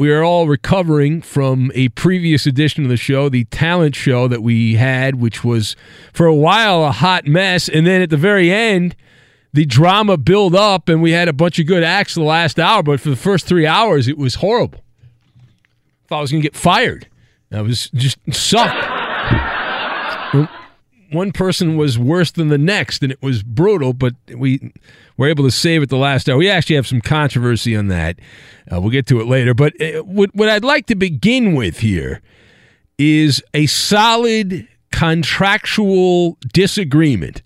We are all recovering from a previous edition of the show, the talent show that we had, which was for a while a hot mess. And then at the very end, the drama built up and we had a bunch of good acts the last hour. But for the first three hours, it was horrible. Thought I was going to get fired. I was just sucked. One person was worse than the next, and it was brutal, but we were able to save it the last hour. We actually have some controversy on that. Uh, we'll get to it later. But uh, what, what I'd like to begin with here is a solid contractual disagreement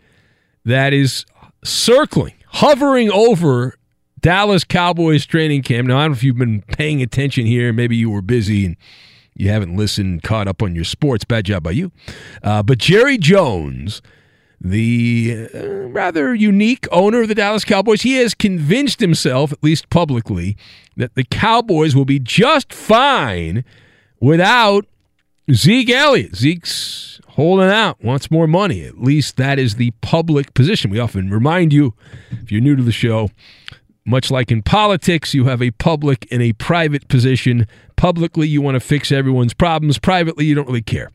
that is circling, hovering over Dallas Cowboys training camp. Now, I don't know if you've been paying attention here. Maybe you were busy and you haven't listened, caught up on your sports. Bad job by you. Uh, but Jerry Jones, the uh, rather unique owner of the Dallas Cowboys, he has convinced himself, at least publicly, that the Cowboys will be just fine without Zeke Elliott. Zeke's holding out, wants more money. At least that is the public position. We often remind you, if you're new to the show, much like in politics, you have a public and a private position. Publicly, you want to fix everyone's problems. Privately, you don't really care.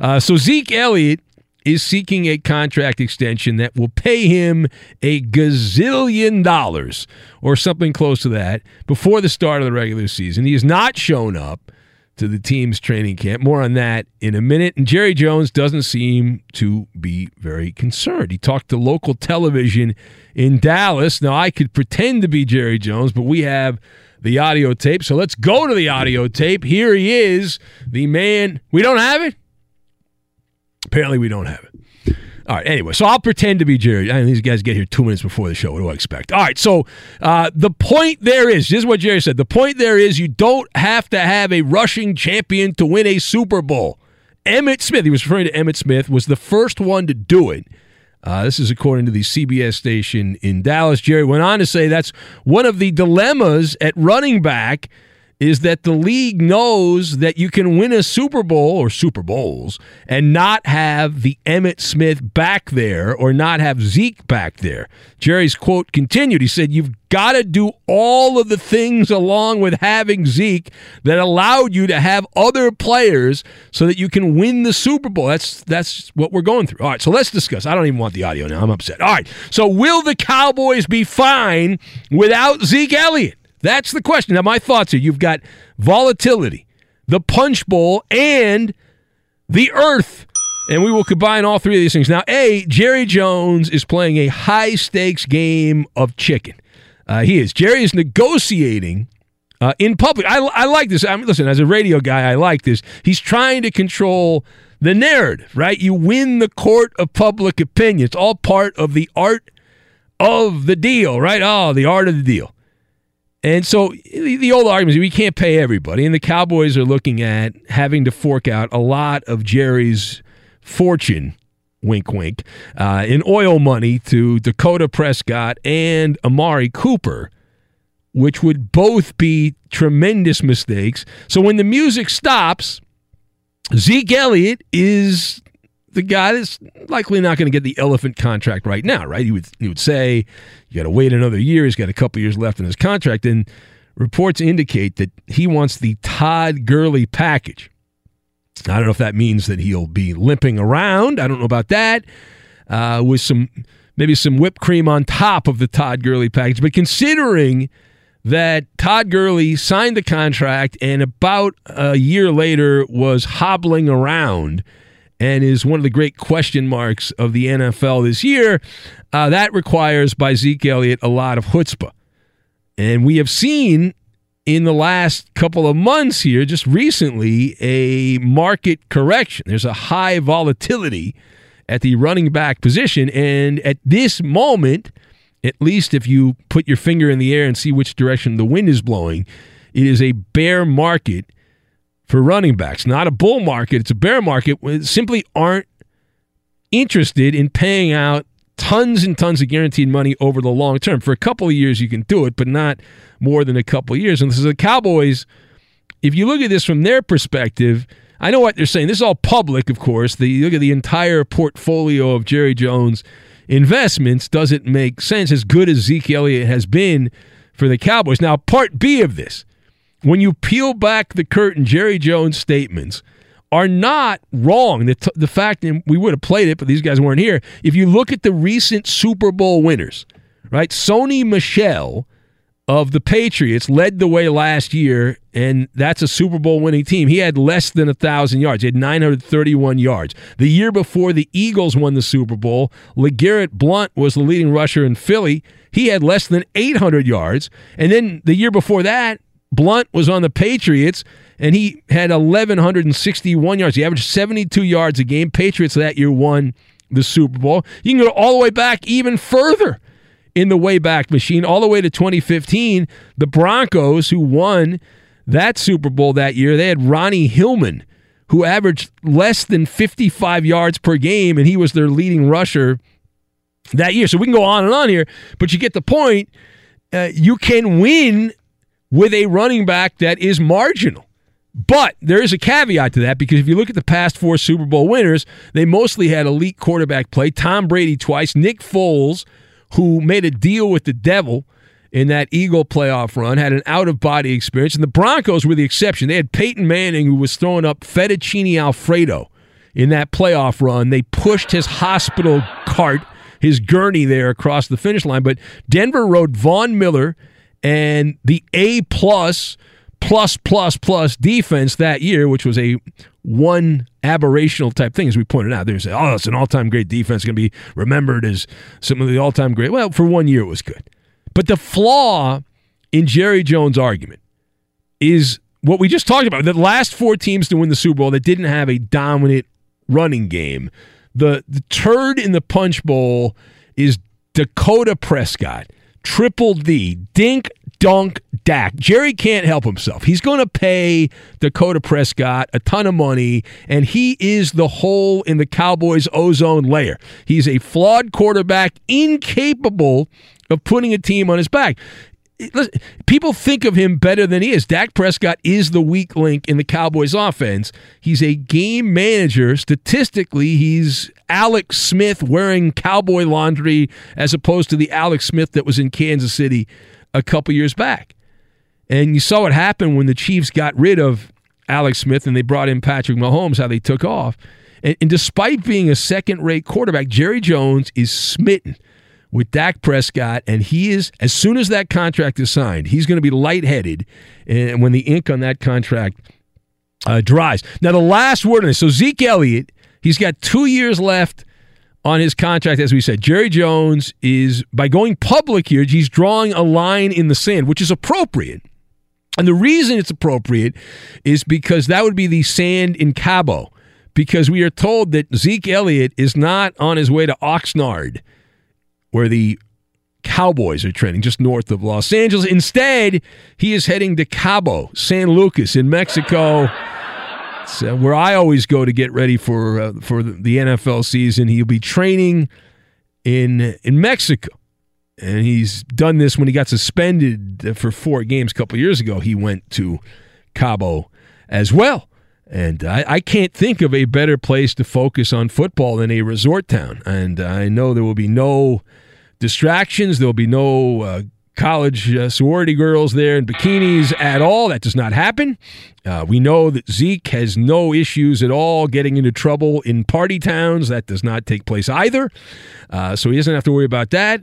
Uh, so Zeke Elliott is seeking a contract extension that will pay him a gazillion dollars or something close to that before the start of the regular season. He has not shown up to the team's training camp. More on that in a minute. And Jerry Jones doesn't seem to be very concerned. He talked to local television in Dallas. Now, I could pretend to be Jerry Jones, but we have the audio tape. So let's go to the audio tape. Here he is, the man. We don't have it? Apparently, we don't have it. All right. Anyway, so I'll pretend to be Jerry. I mean, these guys get here two minutes before the show. What do I expect? All right. So uh, the point there is this is what Jerry said. The point there is you don't have to have a rushing champion to win a Super Bowl. Emmitt Smith, he was referring to Emmitt Smith, was the first one to do it. Uh, this is according to the CBS station in Dallas. Jerry went on to say that's one of the dilemmas at running back is that the league knows that you can win a Super Bowl or Super Bowls and not have the Emmitt Smith back there or not have Zeke back there. Jerry's quote continued. He said, You've got to do all of the things along with having Zeke that allowed you to have other players so that you can win the Super Bowl. That's that's what we're going through. All right, so let's discuss. I don't even want the audio now. I'm upset. All right. So will the Cowboys be fine without Zeke Elliott? That's the question. Now, my thoughts are you've got volatility, the punch bowl, and the earth. And we will combine all three of these things. Now, A, Jerry Jones is playing a high stakes game of chicken. Uh, he is. Jerry is negotiating uh, in public. I, I like this. I mean, listen, as a radio guy, I like this. He's trying to control the narrative, right? You win the court of public opinion. It's all part of the art of the deal, right? Oh, the art of the deal. And so the old argument is we can't pay everybody, and the Cowboys are looking at having to fork out a lot of Jerry's fortune, wink, wink, uh, in oil money to Dakota Prescott and Amari Cooper, which would both be tremendous mistakes. So when the music stops, Zeke Elliott is the guy that's likely not going to get the elephant contract right now, right? He would he would say you got to wait another year. He's got a couple years left in his contract, and reports indicate that he wants the Todd Gurley package. I don't know if that means that he'll be limping around. I don't know about that. Uh, with some maybe some whipped cream on top of the Todd Gurley package, but considering that Todd Gurley signed the contract and about a year later was hobbling around and is one of the great question marks of the NFL this year. Uh, that requires by Zeke Elliott a lot of chutzpah. And we have seen in the last couple of months here, just recently, a market correction. There's a high volatility at the running back position. And at this moment, at least if you put your finger in the air and see which direction the wind is blowing, it is a bear market for running backs. Not a bull market, it's a bear market. Simply aren't interested in paying out tons and tons of guaranteed money over the long term. For a couple of years, you can do it, but not more than a couple of years. And so the Cowboys, if you look at this from their perspective, I know what they're saying. This is all public, of course. The look at the entire portfolio of Jerry Jones investments. Does it make sense as good as Zeke Elliott has been for the Cowboys? Now, part B of this when you peel back the curtain, Jerry Jones' statements are not wrong. The, t- the fact that we would have played it, but these guys weren't here. If you look at the recent Super Bowl winners, right? Sony Michel of the Patriots led the way last year, and that's a Super Bowl winning team. He had less than a thousand yards. He had 931 yards. The year before the Eagles won the Super Bowl, LeGarrette Blunt was the leading rusher in Philly. He had less than 800 yards. And then the year before that, Blunt was on the Patriots and he had 1,161 yards. He averaged 72 yards a game. Patriots that year won the Super Bowl. You can go all the way back even further in the Wayback Machine, all the way to 2015. The Broncos, who won that Super Bowl that year, they had Ronnie Hillman, who averaged less than 55 yards per game, and he was their leading rusher that year. So we can go on and on here, but you get the point. Uh, you can win with a running back that is marginal. But there is a caveat to that because if you look at the past four Super Bowl winners, they mostly had elite quarterback play. Tom Brady twice, Nick Foles, who made a deal with the devil in that Eagle playoff run, had an out of body experience. And the Broncos were the exception. They had Peyton Manning, who was throwing up fettuccine Alfredo in that playoff run. They pushed his hospital cart, his gurney there across the finish line. But Denver rode Von Miller and the A plus plus plus plus defense that year, which was a one aberrational type thing, as we pointed out. They say, "Oh, it's an all-time great defense, going to be remembered as some of the all-time great." Well, for one year, it was good, but the flaw in Jerry Jones' argument is what we just talked about. The last four teams to win the Super Bowl that didn't have a dominant running game. The the turd in the punch bowl is Dakota Prescott. Triple D. Dink dunk Dak. Jerry can't help himself. He's going to pay Dakota Prescott a ton of money, and he is the hole in the Cowboys' ozone layer. He's a flawed quarterback, incapable of putting a team on his back. People think of him better than he is. Dak Prescott is the weak link in the Cowboys offense. He's a game manager. Statistically, he's Alex Smith wearing cowboy laundry as opposed to the Alex Smith that was in Kansas City a couple years back. And you saw what happened when the Chiefs got rid of Alex Smith and they brought in Patrick Mahomes, how they took off. And, and despite being a second rate quarterback, Jerry Jones is smitten with Dak Prescott, and he is as soon as that contract is signed, he's going to be lightheaded, and when the ink on that contract uh, dries. Now, the last word on this. So Zeke Elliott, he's got two years left on his contract, as we said. Jerry Jones is by going public here, he's drawing a line in the sand, which is appropriate. And the reason it's appropriate is because that would be the sand in Cabo. Because we are told that Zeke Elliott is not on his way to Oxnard where the Cowboys are training just north of Los Angeles. Instead, he is heading to Cabo, San Lucas in Mexico. Uh, where I always go to get ready for uh, for the NFL season. He'll be training in in Mexico, and he's done this when he got suspended for four games a couple years ago. He went to Cabo as well. And I, I, can't think of a better place to focus on football than a resort town. And I know there will be no distractions. There will be no uh, college uh, sorority girls there in bikinis at all. That does not happen. Uh, we know that Zeke has no issues at all getting into trouble in party towns. That does not take place either. Uh, so he doesn't have to worry about that.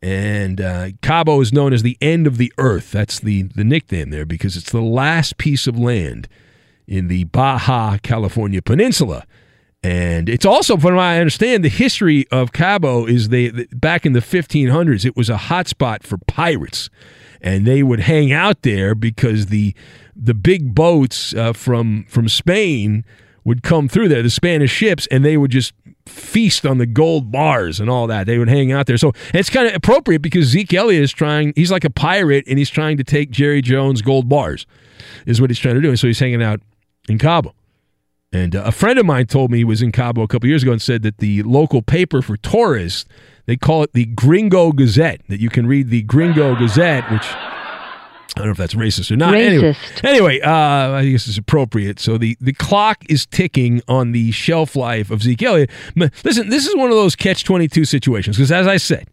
And uh, Cabo is known as the end of the earth. That's the, the nickname there because it's the last piece of land in the Baja California Peninsula. And it's also, from what I understand, the history of Cabo is they back in the 1500s, it was a hotspot for pirates, and they would hang out there because the the big boats uh, from from Spain would come through there, the Spanish ships, and they would just feast on the gold bars and all that. They would hang out there. So it's kind of appropriate because Zeke Elliott is trying, he's like a pirate and he's trying to take Jerry Jones' gold bars, is what he's trying to do. And so he's hanging out in Cabo. And uh, a friend of mine told me he was in Cabo a couple years ago and said that the local paper for tourists, they call it the Gringo Gazette, that you can read the Gringo Gazette, which I don't know if that's racist or not. Racist. Anyway, anyway uh, I guess it's appropriate. So the, the clock is ticking on the shelf life of Zeke Elliott. Listen, this is one of those catch 22 situations because, as I said,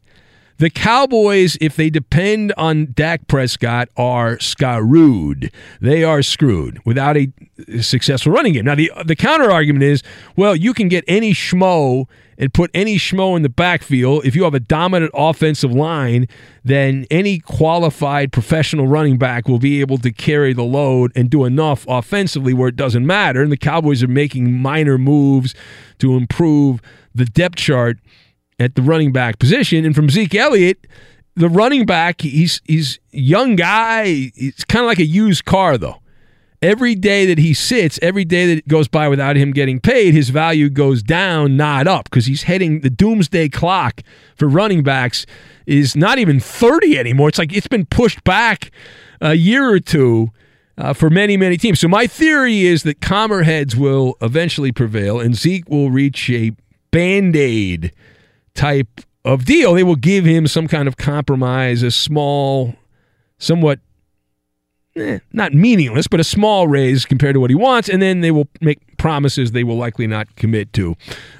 the Cowboys, if they depend on Dak Prescott, are screwed. They are screwed without a successful running game. Now, the the counter argument is, well, you can get any schmo and put any schmo in the backfield. If you have a dominant offensive line, then any qualified professional running back will be able to carry the load and do enough offensively where it doesn't matter. And the Cowboys are making minor moves to improve the depth chart at the running back position. And from Zeke Elliott, the running back, he's he's young guy. He's kind of like a used car though. Every day that he sits, every day that goes by without him getting paid, his value goes down, not up, because he's heading the doomsday clock for running backs is not even 30 anymore. It's like it's been pushed back a year or two uh, for many, many teams. So my theory is that calmer heads will eventually prevail and Zeke will reach a band aid type of deal. They will give him some kind of compromise, a small, somewhat eh, not meaningless, but a small raise compared to what he wants, and then they will make promises they will likely not commit to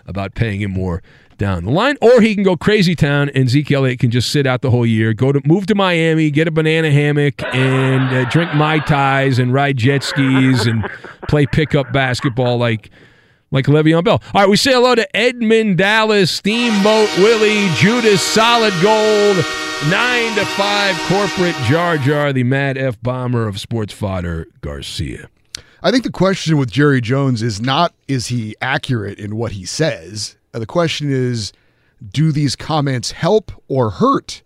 about paying him more down the line. Or he can go crazy town, and Zeke Elliott can just sit out the whole year, go to move to Miami, get a banana hammock, and uh, drink mai tais and ride jet skis and play pickup basketball like like Le'Veon Bell. All right, we say hello to Edmund Dallas, Steamboat Willie, Judas Solid Gold, Nine to five corporate Jar Jar, the mad F bomber of sports fodder, Garcia. I think the question with Jerry Jones is not is he accurate in what he says. The question is do these comments help or hurt?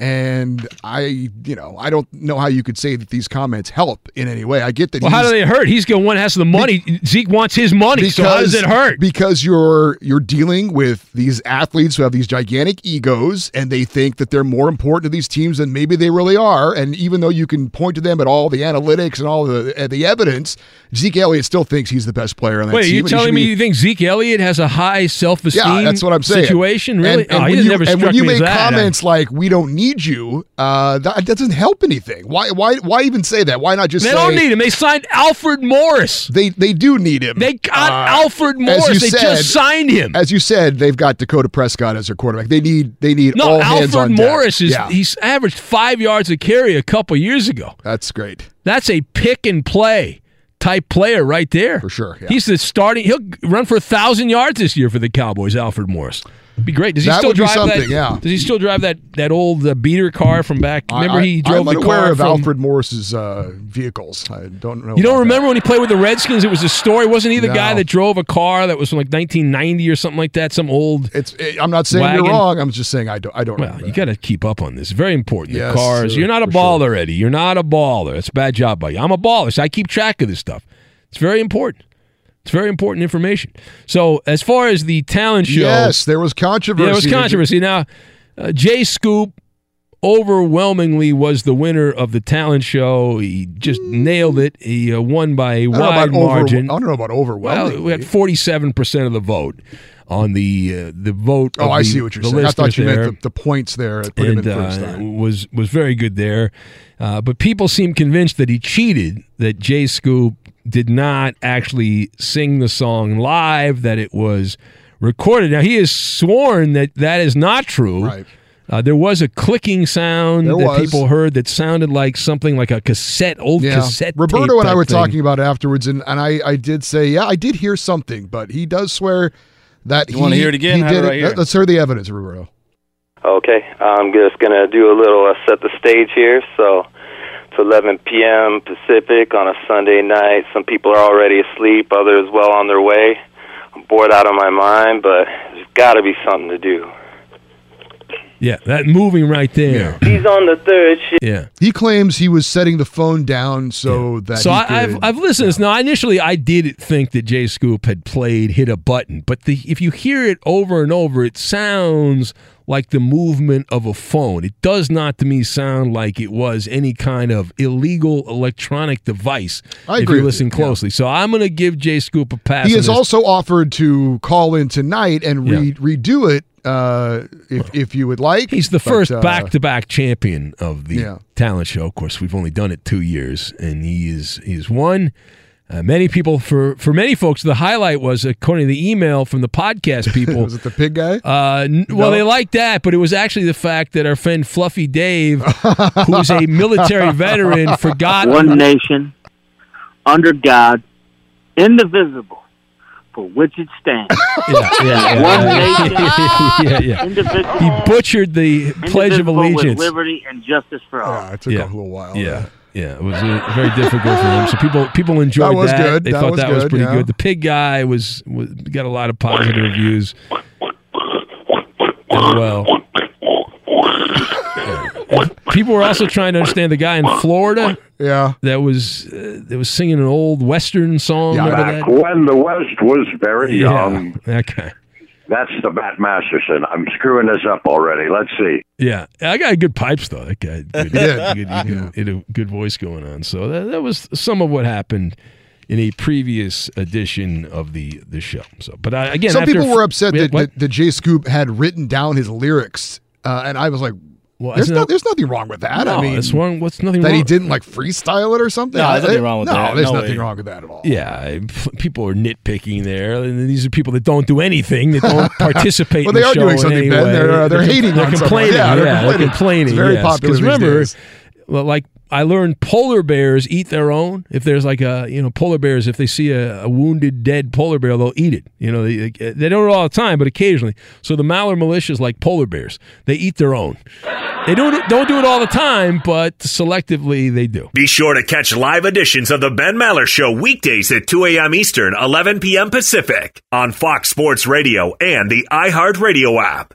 And I, you know, I don't know how you could say that these comments help in any way. I get that. Well, how do they hurt? He's the one has the money. Zeke wants his money. so how does it hurt? Because you're you're dealing with these athletes who have these gigantic egos, and they think that they're more important to these teams than maybe they really are. And even though you can point to them at all the analytics and all the uh, the evidence, Zeke Elliott still thinks he's the best player on that Wait, team. are you telling me be- you think Zeke Elliott has a high self-esteem yeah, that's what I'm saying. situation? Really? And, and oh, he when you, never and when you make that. comments like "we don't need you," uh, that, that doesn't help anything. Why? Why? Why even say that? Why not just? They say, don't need him. They signed Alfred Morris. They they do need him. They got Uh, Alfred Morris. They said- just signed him. As you said, they've got Dakota Prescott as their quarterback. They need they need No, all hands Alfred on deck. Morris is Yeah, he's averaged five yards a carry a couple years ago. that's great. That's a pick and play type player right there. For sure, yeah. He's the starting. He'll run for a thousand yards this year for the Cowboys. Alfred Morris. Be great. Does he That still would be drive that? yeah. Does he still drive that that old uh, beater car from back? Remember I, he drove I'm the car of from. Alfred Morris's uh, vehicles. I don't know. You don't remember when he played with the Redskins? It was a story. Wasn't he the No. guy that drove a car that was from like 1990 or something like that? Some old. It's. It, I'm not saying wagon? you're wrong. I'm just saying I don't. I don't. Well, remember you got to keep up on this. Very important. The Yes, cars. sir, You're not a for sure. baller, Eddie. You're not a baller. It's a bad job by you. I'm a baller, so I keep track of this stuff. It's very important. It's very important information. So, as far as the talent show, Yes, there was controversy. there was controversy. Now, uh, Jay Scoop overwhelmingly was the winner of the talent show. He just nailed it. He uh, won by a wide about over, margin. I don't know about overwhelming. Well, we had forty-seven percent of the vote on the uh, the vote. oh, I the- see what you're saying. I thought you there meant the, the points there. that Put him and in first uh, time. was was very good there. Uh, but people seem convinced that he cheated. That Jay Scoop did not actually sing the song live. That it was recorded. Now he has sworn that that is not true. Right. Uh, there was a clicking sound There that was. people heard that sounded like something like a cassette, old Yeah, cassette. Roberto tape and I were thing. talking about it afterwards, and, and I, I did say, yeah, I did hear something, but he does swear that You he wanna hear it again? he did do I hear it? Let's hear the evidence, Roberto. Okay, I'm just gonna do a little uh, set the stage here. So it's 11 p.m. Pacific on a Sunday night. Some people are already asleep, others well on their way. I'm bored out of my mind, but there's got to be something to do. Yeah, that moving right there. He's on the third shift. Yeah. He claims he was setting the phone down so that. So he I, I've I've listened to this. Now, initially, I did think that Jay Scoop had played hit a button, but the, if you hear it over and over, it sounds like the movement of a phone. It does not, to me, sound like it was any kind of illegal electronic device. I if agree you listen you, yeah. closely, so I'm going to give Jay Scoop a pass. he has also offered to call in tonight and re- redo it uh, if if you would like. He's the But, first uh, back-to-back champion of the Yeah. talent show. Of course, we've only done it two years, and he is he's won. Uh, many people, for for many folks, the highlight was according to the email from the podcast people. was it the pig guy? Uh, n- Well, they liked that, but it was actually the fact that our friend Fluffy Dave, who's a military veteran, forgot one nation, under God, indivisible, for which it stands. Yeah, yeah, yeah, one yeah. nation, Yeah, yeah. indivisible, He butchered the Pledge of indivisible with Allegiance. liberty and justice for all. Yeah, it took Yeah. a little while. Yeah. Yeah, it was very difficult for him. So people people enjoyed That was that. good. They That thought was that was pretty yeah. good. The pig guy was, was got a lot of positive reviews as well. Yeah. And People were also trying to understand the guy in Florida. Yeah, that was uh, that was singing an old western song. Remember Back that? when the West was very Yeah, young. that guy. That's the Matt Masterson. I'm screwing this up already. Let's see. Yeah, I got good pipes though. That guy, good, He did. good, good, good, a good voice going on. So that, that was some of what happened in a previous edition of the the show. So, but I, again, Some after- people were upset Yeah, that, what? that, that Jay Scoop had written down his lyrics, uh, and I was like, Well, there's, no, there's nothing wrong with that. No, I mean, that's wrong. What's nothing that wrong? he didn't like freestyle it or something. No, there's nothing wrong with no, that. there's No nothing way. wrong with that at all. Yeah, people are nitpicking there, and these are people that don't do anything, that don't participate. Well, in they the are show doing something, Ben. They're, uh, they're com- hating they're on complaining. Yeah, they're yeah, complaining. they're complaining. It's very yes. popular remember, days. like I learned polar bears eat their own. If there's like a you know polar bears, if they see a, a wounded dead polar bear, they'll eat it. You know they, they don't all the time, but occasionally. So the Maller militia is like polar bears. They eat their own. They don't don't do it all the time, but selectively they do. Be sure to catch live editions of the Ben Maller Show weekdays at 2 a.m. Eastern, 11 p.m. Pacific on Fox Sports Radio and the iHeartRadio app.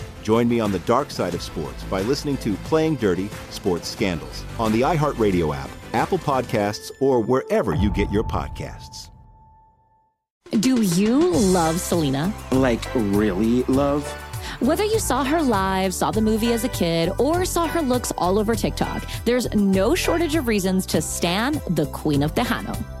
Join me on the dark side of sports by listening to Playing Dirty Sports Scandals on the iHeartRadio app, Apple Podcasts, or wherever you get your podcasts. Do you love Selena? Like, really love? Whether you saw her live, saw the movie as a kid, or saw her looks all over TikTok, there's no shortage of reasons to stan the Queen of Tejano.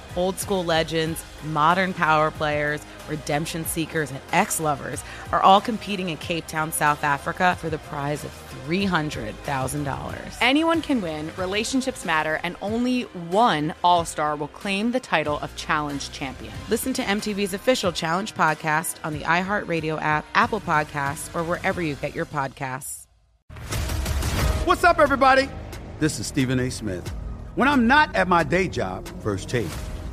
Old school legends, modern power players, redemption seekers, and ex lovers are all competing in Cape Town, South Africa for the prize of $300,000. Anyone can win, relationships matter, and only one All Star will claim the title of Challenge Champion. Listen to MTV's official Challenge podcast on the iHeartRadio app, Apple Podcasts, or wherever you get your podcasts. What's up, everybody? This is Stephen A. Smith. When I'm not at my day job, First Take,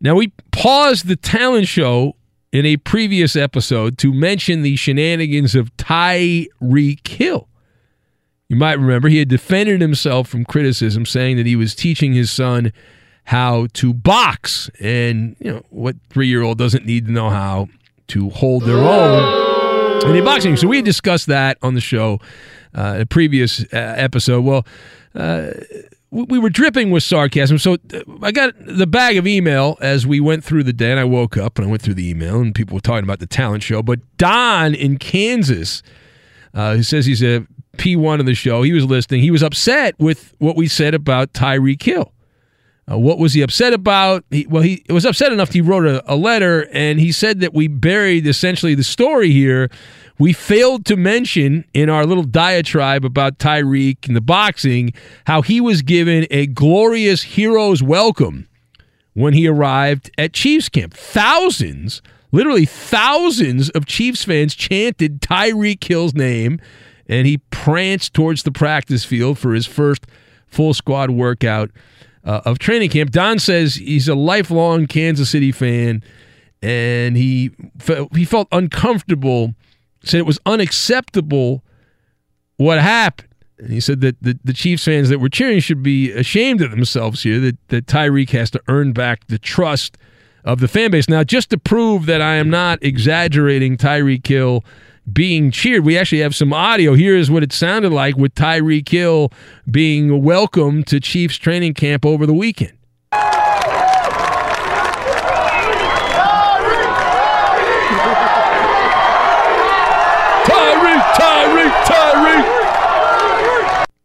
Now, we paused the talent show in a previous episode to mention the shenanigans of Tyreek Hill. You might remember he had defended himself from criticism, saying that he was teaching his son how to box. And, you know, what three year old doesn't need to know how to hold their own in boxing? So we discussed that on the show, uh, a previous uh, episode. Well, uh, we were dripping with sarcasm. So uh, I got the bag of email as we went through the day, and I woke up and I went through the email, and people were talking about the talent show. But Don in Kansas, uh, who says he's a P1 of the show, he was listening. He was upset with what we said about Tyreek Hill. Uh, what was he upset about? He, well, he was upset enough he wrote a, a letter, and he said that we buried essentially the story here. We failed to mention in our little diatribe about Tyreek and the boxing how he was given a glorious hero's welcome when he arrived at Chiefs camp. Thousands Literally thousands of Chiefs fans chanted Tyreek Hill's name, and he pranced towards the practice field for his first full squad workout uh, of training camp. Don says he's a lifelong Kansas City fan, and he fe- he felt uncomfortable. Said it was unacceptable what happened. And he said that the, the Chiefs fans that were cheering should be ashamed of themselves here, that, that Tyreek has to earn back the trust of the fan base. Now, just to prove that I am not exaggerating Tyreek Hill being cheered, we actually have some audio. Here is what it sounded like with Tyreek Hill being welcomed to Chiefs training camp over the weekend. Tyreek, Tyreek,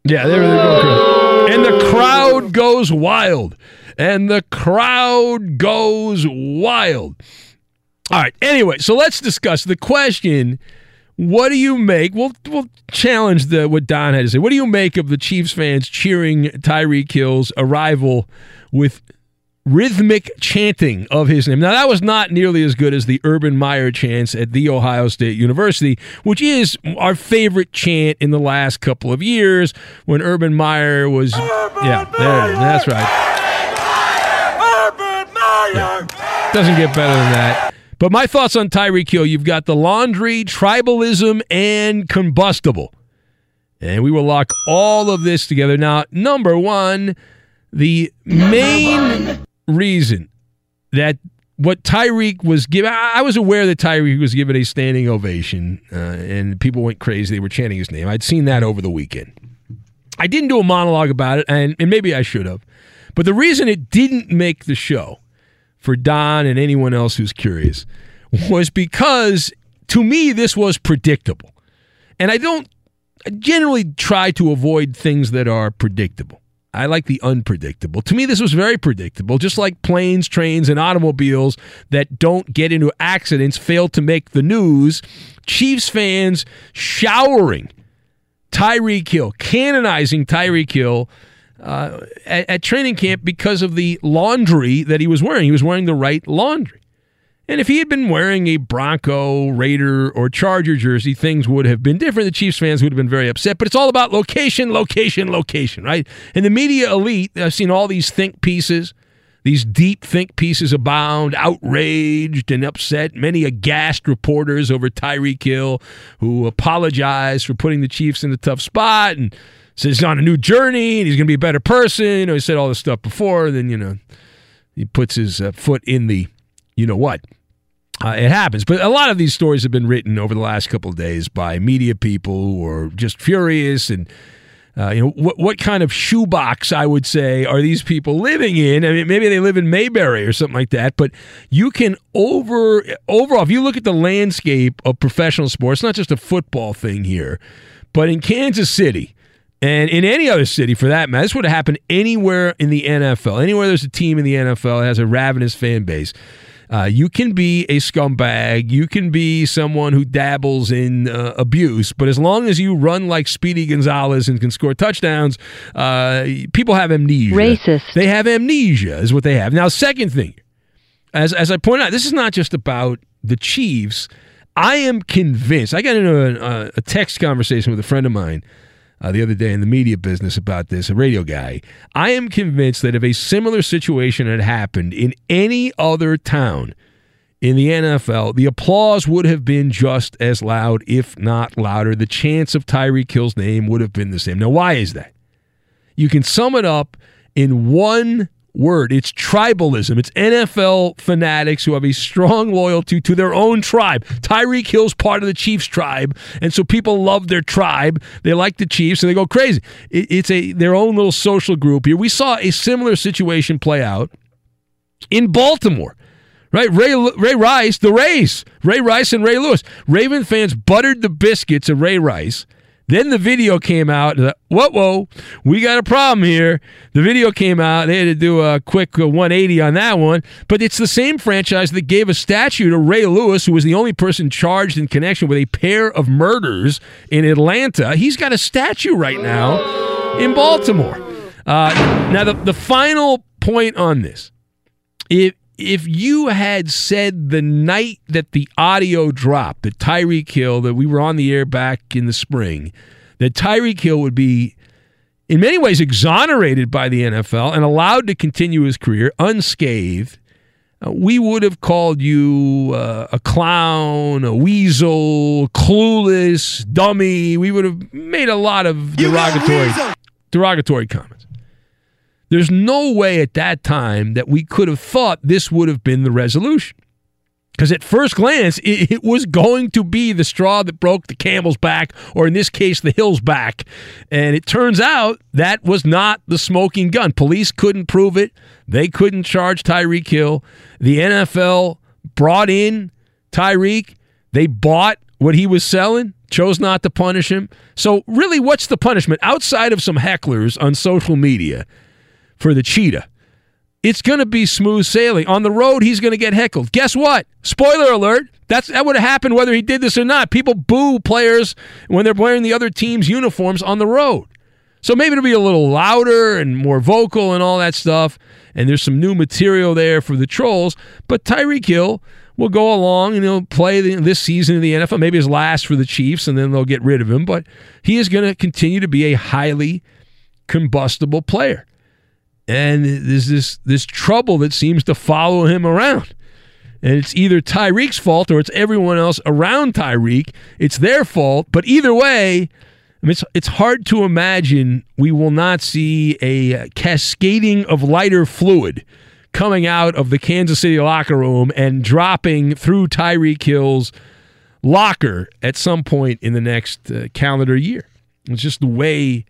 Yeah, there they go. And the crowd goes wild. And the crowd goes wild. All right. Anyway, so let's discuss the question. What do you make? We'll we'll challenge the what Don had to say. What do you make of the Chiefs fans cheering Tyreek Hill's arrival with rhythmic chanting of his name. Now, that was not nearly as good as the Urban Meyer chants at The Ohio State University, which is our favorite chant in the last couple of years when Urban Meyer was. yeah, there, that's right. urban Yeah. Doesn't get better than that. But my thoughts on Tyreek Hill you've got the laundry, tribalism, and combustible. And we will lock all of this together. Now, number one, the main reason that what Tyreek was given, I was aware that Tyreek was given a standing ovation, uh, and people went crazy. They were chanting his name. I'd seen that over the weekend. I didn't do a monologue about it, and, and maybe I should have. But the reason it didn't make the show for Don and anyone else who's curious was because to me this was predictable. And I don't I generally try to avoid things that are predictable. I like the unpredictable. To me, this was very predictable. Just like planes, trains, and automobiles that don't get into accidents fail to make the news, Chiefs fans showering Tyreek Hill, canonizing Tyreek Hill uh, at, at training camp because of the laundry that he was wearing. He was wearing the right laundry. And if he had been wearing a Bronco, Raider, or Charger jersey, things would have been different. The Chiefs fans would have been very upset. But it's all about location, location, location, right? And the media elite, I've seen all these think pieces, these deep think pieces abound, outraged and upset. Many aghast reporters over Tyreek Hill who apologize for putting the Chiefs in a tough spot and says he's on a new journey and he's going to be a better person. You know, he said all this stuff before. Then, you know, he puts his uh, foot in the, you know what. Uh, it happens, but a lot of these stories have been written over the last couple of days by media people who are just furious and uh, you know what what kind of shoebox I would say are these people living in? I mean, maybe they live in Mayberry or something like that. But you can over overall, if you look at the landscape of professional sports, not just a football thing here, but in Kansas City and in any other city for that matter, this would have happened anywhere in the NFL. Anywhere there's a team in the NFL that has a ravenous fan base. Uh, you can be a scumbag. You can be someone who dabbles in uh, abuse, but as long as you run like Speedy Gonzalez and can score touchdowns, uh, people have amnesia. Racist. They have amnesia, is what they have. Now, second thing, as as I point out, this is not just about the Chiefs. I am convinced. I got into a, a text conversation with a friend of mine uh, the other day in the media business about this, a radio guy. I am convinced that if a similar situation had happened in any other town in the NFL, the applause would have been just as loud, if not louder. The chance of Tyreek Hill's name would have been the same. Now, why is that? You can sum it up in one word. It's tribalism. It's NFL fanatics who have a strong loyalty to their own tribe. Tyreek Hill's part of the Chiefs tribe, and so people love their tribe. They like the Chiefs, and they go crazy. It's a their own little social group here. We saw a similar situation play out in Baltimore. Right, Ray Ray Rice, the Rays, Ray Rice and Ray Lewis. Raven fans buttered the biscuits of Ray Rice. Then the video came out. Whoa, whoa, we got a problem here. The video came out. They had to do a quick 180 on that one. But it's the same franchise that gave a statue to Ray Lewis, who was the only person charged in connection with a pair of murders in Atlanta. He's got a statue right now in Baltimore. Uh, now, the, the final point on this. If if you had said the night that the audio dropped that Tyreek Hill, that we were on the air back in the spring, that Tyreek Hill would be in many ways exonerated by the NFL and allowed to continue his career unscathed, uh, we would have called you uh, a clown, a weasel, clueless, dummy. We would have made a lot of derogatory, derogatory comments. There's no way at that time that we could have thought this would have been the resolution. Because at first glance, it, it, was going to be the straw that broke the camel's back, or in this case, the hill's back. And it turns out that was not the smoking gun. Police couldn't prove it. They couldn't charge Tyreek Hill. The NFL brought in Tyreek. They bought what he was selling, chose not to punish him. So, really, what's the punishment outside of some hecklers on social media for the cheetah? it's going to be smooth sailing. On the road, he's going to get heckled. Guess what? Spoiler alert. That's that would have happened whether he did this or not. People boo players when they're wearing the other team's uniforms on the road. So maybe it'll be a little louder and more vocal and all that stuff. And there's some new material there for the trolls. But Tyreek Hill will go along and he'll play the, this season in the NFL. Maybe his last for the Chiefs, and then they'll get rid of him. But he is going to continue to be a highly combustible player and there's this this trouble that seems to follow him around. And it's either Tyreek's fault or it's everyone else around Tyreek. It's their fault, but either way, I mean, it's, it's hard to imagine we will not see a cascading of lighter fluid coming out of the Kansas City locker room and dropping through Tyreek Hill's locker at some point in the next uh, calendar year. It's just the way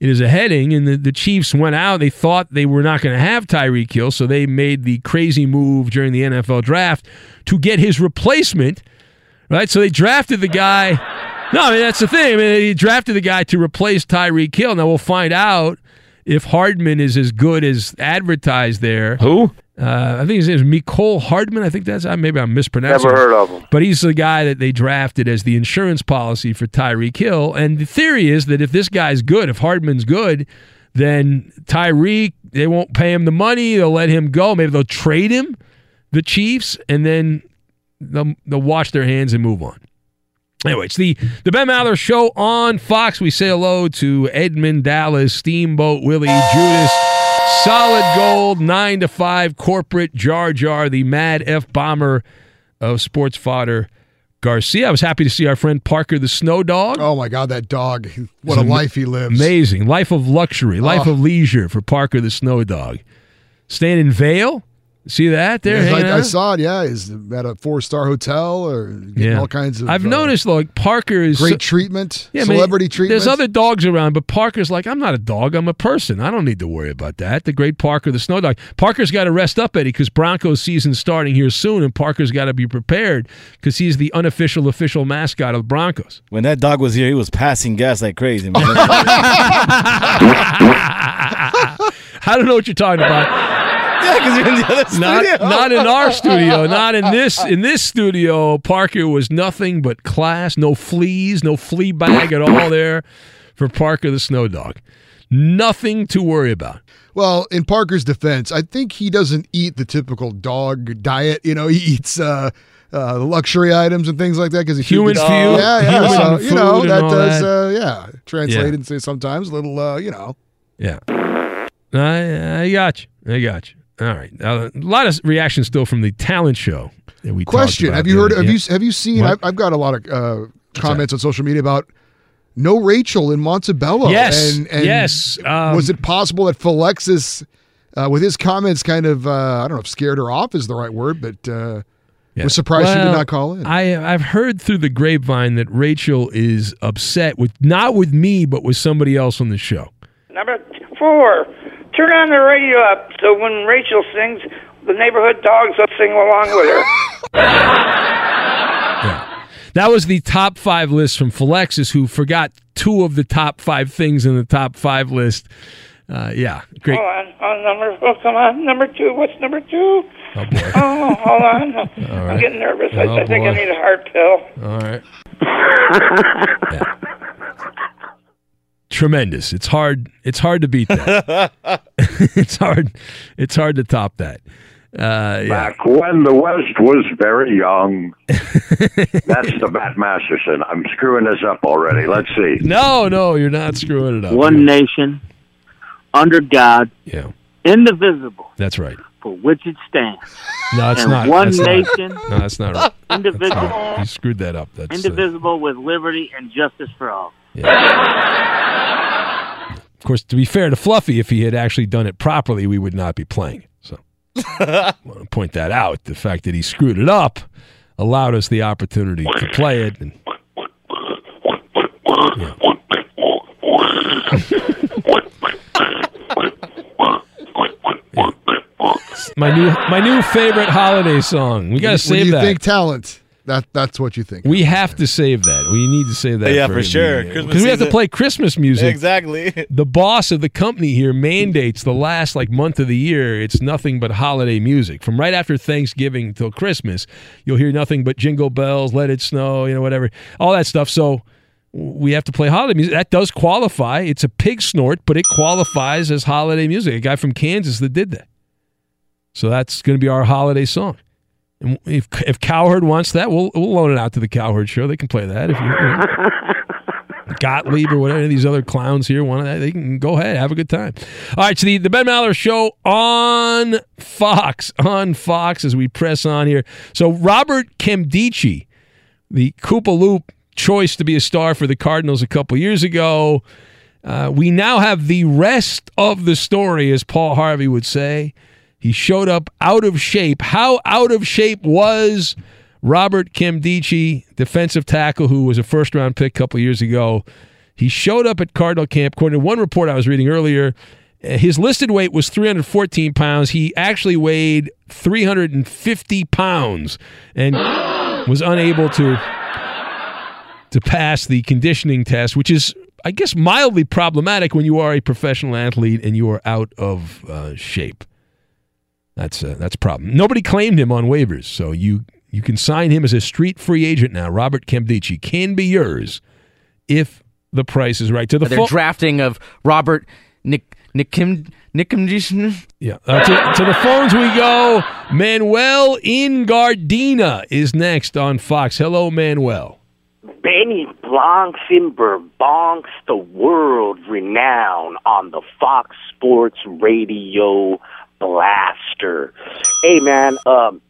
it is a heading, and the, the Chiefs went out. They thought they were not going to have Tyreek Hill, so they made the crazy move during the NFL draft to get his replacement. Right, so they drafted the guy. No, I mean that's the thing. I mean, they drafted the guy to replace Tyreek Hill. Now we'll find out if Hardman is as good as advertised there. Who? Uh, I think his name is Mecole Hardman. I think that's maybe I'm mispronouncing. Never heard of him. But he's the guy that they drafted as the insurance policy for Tyreek Hill. And the theory is that if this guy's good, if Hardman's good, then Tyreek they won't pay him the money. They'll let him go. Maybe they'll trade him, the Chiefs, and then they'll they'll wash their hands and move on. Anyway, it's the, the Ben Maller Show on Fox. We say hello to Edmund Dallas, Steamboat Willie, Judas, Solid Gold, 9 to 5, Corporate Jar Jar, the Mad F Bomber of Sports Fodder. Garcia. I was happy to see our friend Parker the Snow Dog. Oh my God, that dog! What a life he lives. Amazing life of luxury, life Oh. of leisure for Parker the Snow Dog. Staying in Vail. See that there? Yeah, hanging I, I saw it. Yeah, is at a four star hotel or getting all kinds of. I've uh, noticed like Parker is great so- treatment, Yeah, I mean, celebrity treatment. There's other dogs around, but Parker's like, I'm not a dog. I'm a person. I don't need to worry about that. The great Parker, the snow dog. Parker's got to rest up, Eddie, because Broncos season's starting here soon, and Parker's got to be prepared because he's the unofficial official mascot of the Broncos. When that dog was here, he was passing gas like crazy, man. I don't know what you're talking about. Yeah, because you're in the other Not, studio. not in our studio. Not in this. In this studio, Parker was nothing but class. No fleas. No flea bag at all there for Parker the Snow Dog. Nothing to worry about. Well, in Parker's defense, I think he doesn't eat the typical dog diet. You know, he eats uh, uh, luxury items and things like that because Human keeps, food, Yeah, yeah. human so, you know, that does, that. Uh, yeah, translate Yeah. into sometimes a little, uh, you know. Yeah. I, I got you. I got you. All right. Uh, a lot of reactions still from the talent show that we talked Question: about Have you heard? other- Have yeah. you have you seen? I've, I've got a lot of uh, comments on social media about no Rachel in Montebello. Yes, and, and yes, um, was it possible that Philexis, uh, with his comments, kind of uh, I don't know if scared her off is the right word, but uh, was surprised she did not call in. I I've heard through the grapevine that Rachel is upset with not with me but with somebody else on the show. Number four, turn on the radio up so when Rachel sings, the neighborhood dogs will sing along with her. That was the top five list from Philexis, who forgot two of the top five things in the top five list. Uh, yeah, great. Hold on, oh, number, oh, come on, number two. What's number two? Oh boy. Oh, hold on. All I'm getting nervous. I, Oh, I think I need a heart pill. All right. Tremendous. It's hard. It's hard to beat that. it's hard. It's hard to top that. Uh, yeah. Back when the West was very young. That's the Matt Masterson. I'm screwing this up already. Let's see. No, no, you're not screwing it up. One nation, under God, Yeah. indivisible, That's right. for which it stands. No, it's and not. One That's not. nation, No, that's not right. That's indivisible, not. You screwed that up. That's uh, indivisible with liberty and justice for all. Of course. To be fair to Fluffy, if he had actually done it properly, we would not be playing. So, I want to point that out. The fact that he screwed it up allowed us the opportunity to play it. And, my new my new favorite holiday song. We got to When save you that. think talent, that that's what you think. we have to save that. We need to save that. Yeah, for the- sure. Because we have to play Christmas music. Exactly. The boss of the company here mandates the last like month of the year. It's nothing but holiday music. From right after Thanksgiving till Christmas, you'll hear nothing but Jingle Bells, Let It Snow, you know, whatever, all that stuff. So we have to play holiday music. That does qualify. It's a pig snort, but it qualifies as holiday music. A guy from Kansas that did that. So that's going to be our holiday song. And if if Cowherd wants that, we'll we'll loan it out to the Cowherd show. They can play that if you, you know. Gottlieb or whatever any of these other clowns here want that. They can go ahead, have a good time. All right, so the, the Ben Maller show on Fox, on Fox as we press on here. So Robert Nkemdiche, the Koopa Loop choice to be a star for the Cardinals a couple years ago. Uh, we now have the rest of the story, as Paul Harvey would say. He showed up out of shape. How out of shape was Robert Nkemdiche, defensive tackle who was a first round pick a couple years ago? He showed up at Cardinal camp. According to one report I was reading earlier, uh, his listed weight was 314 pounds. He actually weighed 350 pounds and was unable to to pass the conditioning test, which is, I guess, mildly problematic when you are a professional athlete and you are out of uh, shape. That's uh, that's a problem. Nobody claimed him on waivers, so you you can sign him as a street free agent now. Robert Nkemdiche can be yours if the price is right. To the Their full, drafting of Robert Nick Nickim Nickim yeah. Uh, to, to the phones we go. Manuel in Gardena is next on Fox. Hello, Manuel. Benny Blanckenberg bonks the world renowned on the Fox Sports Radio blaster. Hey man, um,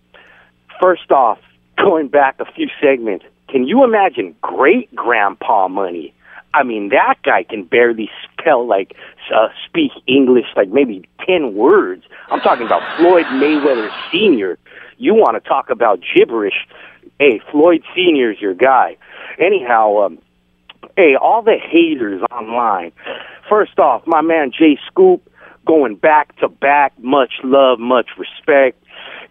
first off, going back a few segments, can you imagine great grandpa money? I mean, that guy can barely spell like uh, speak English like maybe ten words. I'm talking about Floyd Mayweather Senior. You want to talk about gibberish? Hey, Floyd Senior's your guy. Anyhow, um, hey, all the haters online. First off, my man Jay Scoop going back to back. Much love, much respect.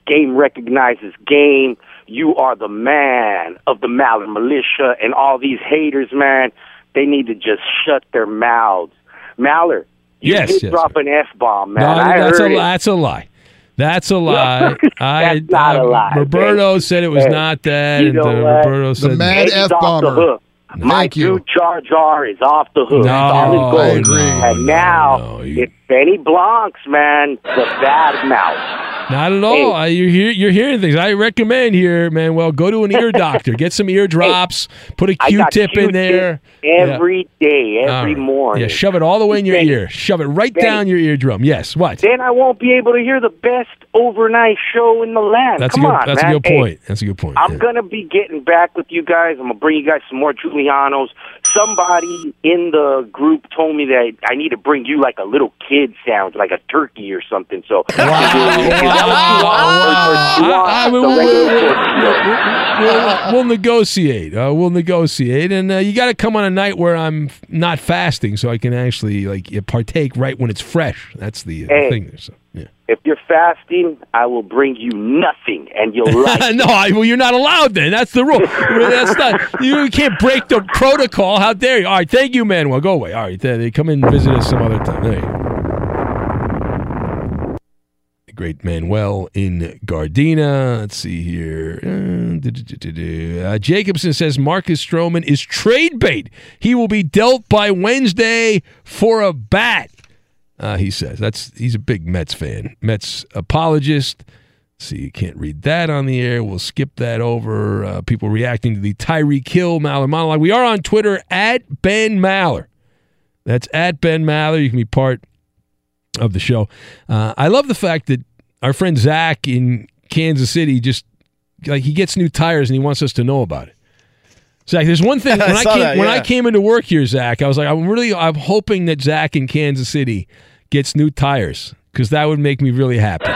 Game recognizes game. You are the man of the Mallard Militia, and all these haters, man, they need to just shut their mouths. Mallard, you Yes, did yes, drop an F bomb, man. No, I that's heard a it. that's a lie. That's a lie. I, That's not a uh, lie, Roberto okay? said it was Hey, not that, you and know uh, what? Roberto said Eddie's off the hook. My Thank you. dude Jar Jar is off the hook. No, Solid gold. I agree. And now it's Benny Blancs, man, the bad mouth. Not at all. I, you're hear, you're hearing things. I recommend here, man. Well, go to an ear doctor. Get some ear drops. Put a got Q-tip in there. every day, All every right. morning. Yeah, shove it all the way in your Benny, ear. Shove it right Benny. down your eardrum. Yes. What? Then I won't be able to hear the best overnight show in the land. That's Come a good. on, that's man. a good Hey, point. That's a good point. I'm yeah. gonna be getting back with you guys. I'm gonna bring you guys some more Giulianos. Somebody in the group told me that I need to bring you like a little kid sound, like a turkey or something. So, is that what you want? Or- or you want I- I- the we'll- regular tortilla? we'll, we'll negotiate. Uh, we'll negotiate, and uh, you got to come on a night where I'm not fasting, so I can actually like partake right when it's fresh. That's the uh, Hey. thing. So, yeah. If you're fasting, I will bring you nothing, and you'll like. no, I, well, you're not allowed. Then that's the rule. That's not. You can't break the protocol. How dare you? All right, thank you, Manuel. Go away. All right, they, they come in and visit us some other time. There. The great Manuel in Gardena. Let's see here. Uh. Uh, Jacobson says Marcus Stroman is trade bait. He will be dealt by Wednesday for a bat. Uh, he says that's he's a big Mets fan, Mets apologist. See, you can't read that on the air. We'll skip that over. Uh, people reacting to the Tyreek Hill Maller monologue. We are on Twitter at Ben Maller. That's at Ben Maller. You can be part of the show. Uh, I love the fact that our friend Zach in Kansas City just like he gets new tires and he wants us to know about it. Zach, there's one thing when I, saw came that, when I came into work here, Zach, I was like, I'm really I'm hoping that Zach in Kansas City gets new tires because that would make me really happy.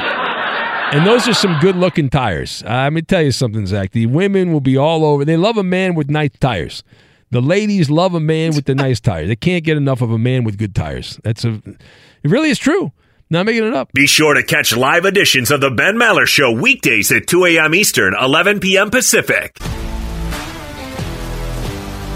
And those are some good looking tires. Uh, let me tell you something, Zach. The women will be all over. They love a man with nice tires. The ladies love a man with the nice tires. They can't get enough of a man with good tires. That's a. It really is true. Not making it up. Be sure to catch live editions of the Ben Maller Show weekdays at 2 a.m. Eastern, 11 p.m. Pacific.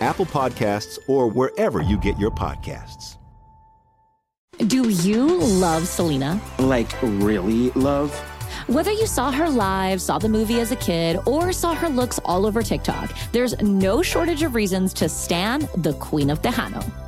Apple Podcasts, or wherever you get your podcasts. Do you love Selena? Like, really love? Whether you saw her live, saw the movie as a kid, or saw her looks all over TikTok, there's no shortage of reasons to stan the Queen of Tejano.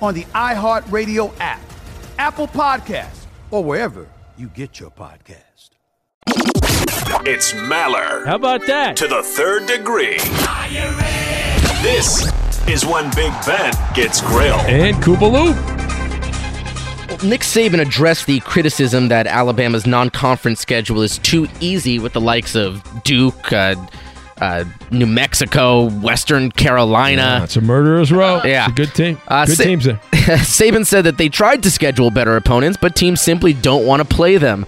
on the iHeartRadio app, Apple Podcasts, or wherever you get your podcast. It's Maller. How about that? To the third degree. This is when Big Ben gets grilled. And Koopa Loop. Nick Saban addressed the criticism that Alabama's non-conference schedule is too easy with the likes of Duke, uh, uh, New Mexico, Western Carolina. It's a murderer's row. Yeah. It's a good team. Uh, good Sa- teams there. Saban said that they tried to schedule better opponents, but teams simply don't want to play them.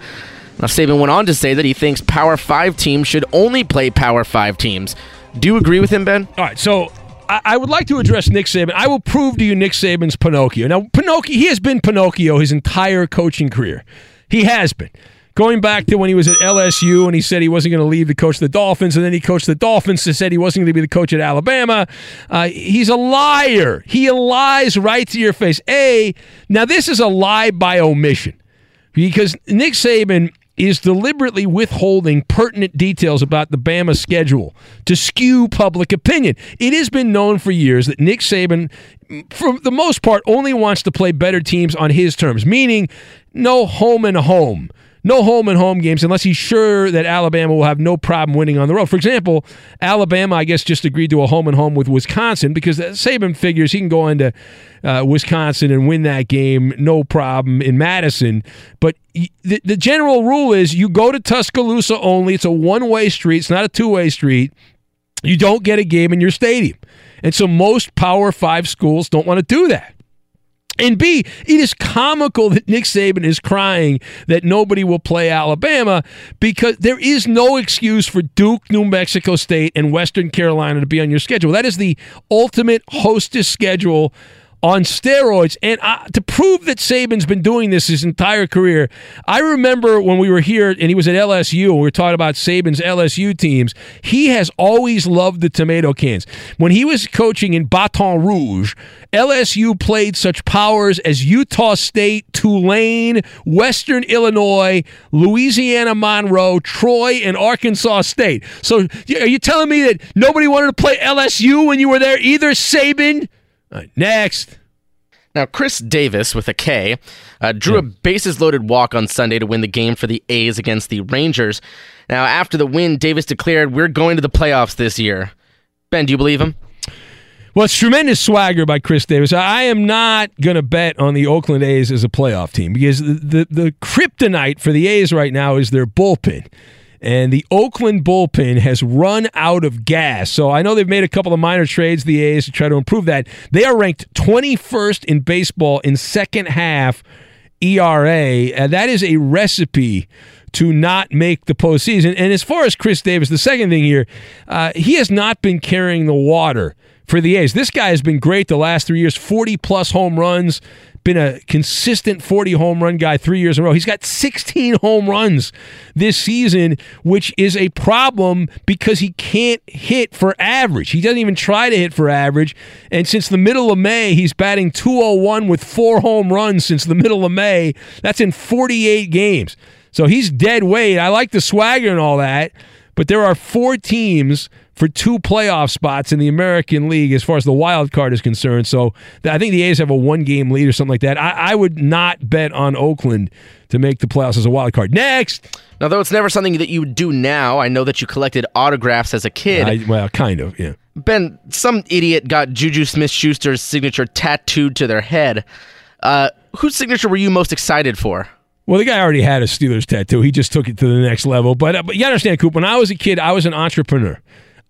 Now, Saban went on to say that he thinks Power 5 teams should only play Power 5 teams. Do you agree with him, Ben? All right, so I, I would like to address Nick Saban. I will prove to you Nick Saban's Pinocchio. Now, Pinocchio, he has been Pinocchio his entire coaching career. He has been. Going back to when he was at LSU and he said he wasn't going to leave to coach the Dolphins, and then he coached the Dolphins and said he wasn't going to be the coach at Alabama. Uh, he's a liar. He lies right to your face. A, now this is a lie by omission because Nick Saban is deliberately withholding pertinent details about the Bama schedule to skew public opinion. It has been known for years that Nick Saban, for the most part, only wants to play better teams on his terms, meaning no home and home. No home and home games unless he's sure that Alabama will have no problem winning on the road. For example, Alabama, I guess, just agreed to a home and home with Wisconsin because Saban figures he can go into uh, Wisconsin and win that game no problem in Madison. But the, the general rule is you go to Tuscaloosa only. It's a one way street, it's not a two way street. You don't get a game in your stadium. And so most Power Five schools don't want to do that. And B, it is comical that Nick Saban is crying that nobody will play Alabama because there is no excuse for Duke, New Mexico State, and Western Carolina to be on your schedule. That is the ultimate hostess schedule on steroids. And uh, to prove that Saban's been doing this his entire career, I remember when we were here and he was at LSU and we were talking about Saban's LSU teams. He has always loved the tomato cans. When he was coaching in Baton Rouge, LSU played such powers as Utah State, Tulane, Western Illinois, Louisiana Monroe, Troy, and Arkansas State. So are you telling me that nobody wanted to play LSU when you were there either, Saban? Right, next. Now, Khris Davis with a K uh, drew yeah. a bases loaded walk on Sunday to win the game for the A's against the Rangers. Now, after the win, Davis declared, We're going to the playoffs this year. Ben, do you believe him? Well, it's tremendous swagger by Khris Davis. I am not going to bet on the Oakland A's as a playoff team because the, the, the kryptonite for the A's right now is their bullpen and the Oakland bullpen has run out of gas. So I know they've made a couple of minor trades, the A's, to try to improve that. They are ranked 21st in baseball in second half ERA. And that is a recipe to not make the postseason. And as far as Khris Davis, the second thing here, uh, he has not been carrying the water for the A's. This guy has been great the last three years 40 plus home runs, been a consistent 40 home run guy three years in a row. He's got 16 home runs this season, which is a problem because he can't hit for average. He doesn't even try to hit for average. And since the middle of May, he's batting 201 with four home runs since the middle of May. That's in 48 games. So he's dead weight. I like the swagger and all that. But there are four teams for two playoff spots in the American League as far as the wild card is concerned. So I think the A's have a one game lead or something like that. I, I would not bet on Oakland to make the playoffs as a wild card. Next. Now, though it's never something that you would do now, I know that you collected autographs as a kid. I, well, kind of, yeah. Ben, some idiot got Juju Smith Schuster's signature tattooed to their head. Uh, whose signature were you most excited for? Well, the guy already had a Steelers tattoo. He just took it to the next level. But, uh, but you understand, Coop, when I was a kid, I was an entrepreneur.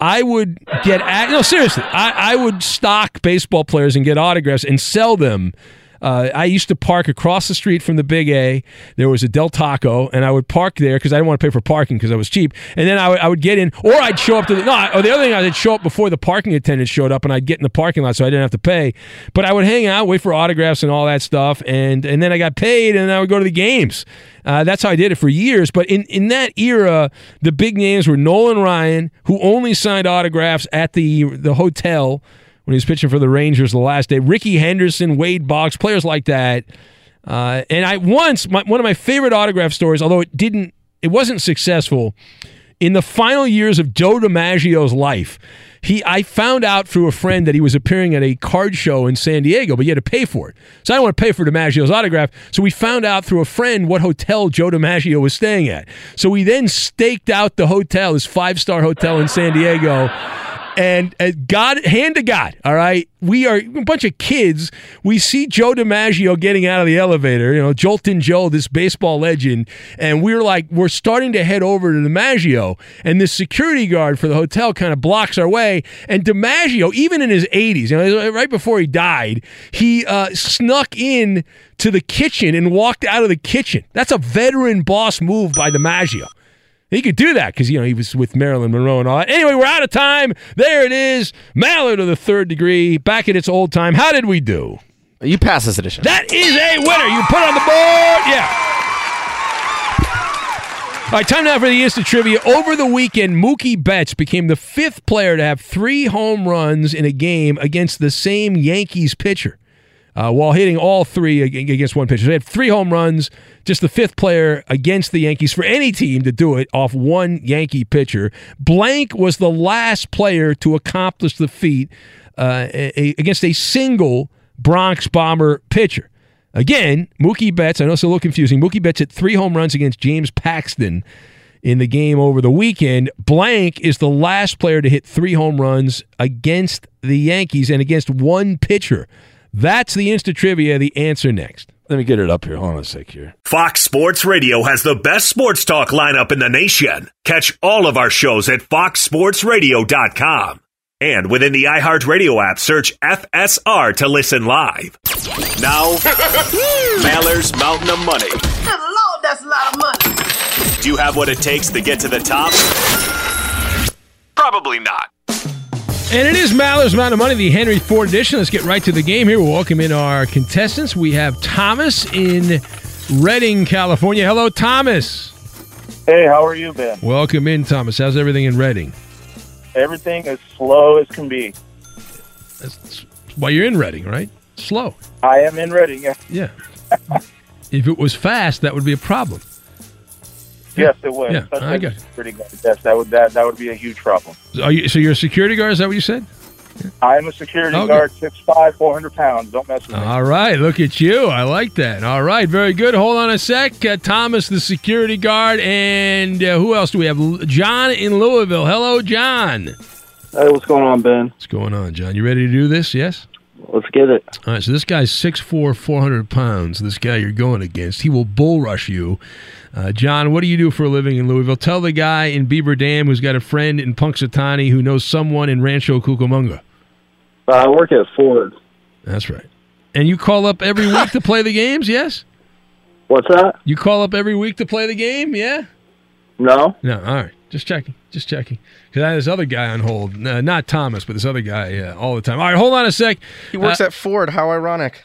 I would get no seriously. I, I would stalk baseball players and get autographs and sell them uh, I used to park across the street from the Big A. There was a Del Taco, and I would park there because I didn't want to pay for parking because I was cheap. And then I would, get in, or I'd show up to the no. Or the other thing, I'd show up before the parking attendant showed up, and I'd get in the parking lot so I didn't have to pay. But I would hang out, wait for autographs and all that stuff, and and then I got paid, and I would go to the games. Uh, that's how I did it for years. But in, in that era, the big names were Nolan Ryan, who only signed autographs at the the hotel when he was pitching for the Rangers the last day. Rickey Henderson, Wade Boggs, players like that. Uh, and I once my, one of my favorite autograph stories, although it didn't, it wasn't successful. In the final years of Joe DiMaggio's life, he I found out through a friend that he was appearing at a card show in San Diego, but you had to pay for it. So I don't want to pay for DiMaggio's autograph. So we found out through a friend what hotel Joe DiMaggio was staying at. So we then staked out the hotel, this five star hotel in San Diego And uh, God, hand to God, all right, we are a bunch of kids. We see Joe DiMaggio getting out of the elevator, you know, Joltin' Joe, this baseball legend, and we're like, we're starting to head over to DiMaggio, and this security guard for the hotel kind of blocks our way. And DiMaggio, even in his 80s, you know, right before he died, he uh, snuck in to the kitchen and walked out of the kitchen. That's a veteran boss move by DiMaggio. He could do that because you know he was with Marilyn Monroe and all that. Anyway, we're out of time. There it is, Mallard of the third degree, back at its old time. How did we do? You pass this edition. That is a winner. You put on the board. Yeah. All right, time now for the instant trivia. Over the weekend, Mookie Betts became the fifth player to have three home runs in a game against the same Yankees pitcher. Uh, while hitting all three against one pitcher. So they had three home runs, just the fifth player against the Yankees for any team to do it off one Yankee pitcher. Blank was the last player to accomplish the feat uh, a- against a single Bronx Bomber pitcher. Again, Mookie Betts, I know it's a little confusing. Mookie Betts hit three home runs against James Paxton in the game over the weekend. Blank is the last player to hit three home runs against the Yankees and against one pitcher. That's the instant trivia. The answer next. Let me get it up here. Hold on a sec here. Fox Sports Radio has the best sports talk lineup in the nation. Catch all of our shows at foxsportsradio.com. And within the iHeartRadio app, search FSR to listen live. Now, Mallers Mountain of Money. Good Lord, that's a lot of money. Do you have what it takes to get to the top? Probably not. And it is Maller's Amount of Money, the Henry Ford edition. Let's get right to the game here. We'll welcome in our contestants. We have Thomas in Redding, California. Hello, Thomas. Hey, how are you, Ben? Welcome in, Thomas. How's everything in Redding? Everything as slow as can be. That's why you're in Redding, right? Slow. I am in Redding, Yeah. Yeah. if it was fast, that would be a problem. Yes, it would. Yeah, Especially I got as a security guard. Yes, that would that, that would be a huge problem. Are you, so you're a security guard? Is that what you said? I am a security Okay. guard, 6'5", 400 pounds. Don't mess with me. All right, look at you. I like that. All right, very good. Hold on a sec. Uh, Thomas, the security guard, and uh, who else do we have? John in Louisville. Hello, John. Hey, what's going on, Ben? What's going on, John? You ready to do this? Yes? Let's get it. All right, so this guy's 6'4", 400 pounds. This guy you're going against, he will bull rush you. Uh, John, what do you do for a living in Louisville? Tell the guy in Beaver Dam who's got a friend in Punxsutawney who knows someone in Rancho Cucamonga. Uh, I work at Ford. That's right. And you call up every week to play the games, yes? What's that? You call up every week to play the game, yeah? No. No, all right. Just checking. Just checking. Because I had this other guy on hold. No, not Thomas, but this other guy uh, all the time. All right, hold on a sec. He works Uh, at Ford. How ironic.